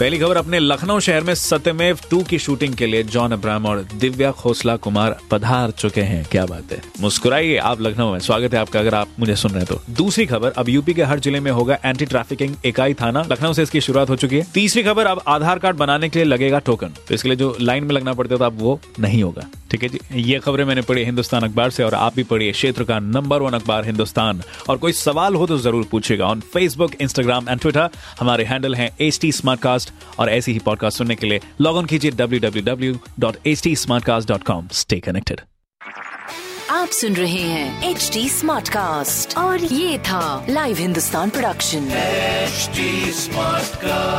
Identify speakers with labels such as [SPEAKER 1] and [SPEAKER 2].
[SPEAKER 1] पहली खबर, अपने लखनऊ शहर में सत्यमेव टू की शूटिंग के लिए जॉन अब्राहम और दिव्या खोसला कुमार पधार चुके हैं। क्या बात है। मुस्कुराइए आप लखनऊ में। स्वागत है आपका, अगर आप मुझे सुन रहे हैं तो। दूसरी खबर, अब यूपी के हर ज़िले में होगा एंटी ट्रैफिकिंग इकाई थाना। लखनऊ से इसकी शुरुआत हो चुकी है। तीसरी खबर, अब आधार कार्ड बनाने के लिए लगेगा टोकन तो इसके लिए जो लाइन में लगना पड़ता था अब वो नहीं होगा। ठीक है जी? ये खबरें मैंने पढ़ी हिंदुस्तान अखबार से और आप भी पढ़िए क्षेत्र का नंबर वन अखबार हिंदुस्तान। और कोई सवाल हो तो ज़रूर पूछेगा on Facebook Instagram and Twitter हमारे हैंडल हैं एच टी और ऐसी ही पॉडकास्ट सुनने के लिए लॉग इन कीजिए www.htsmartcast.com स्टे कनेक्टेड
[SPEAKER 2] आप सुन रहे हैं एच टी स्मार्ट कास्ट और ये था live Hindustan production
[SPEAKER 3] HD Smartcast.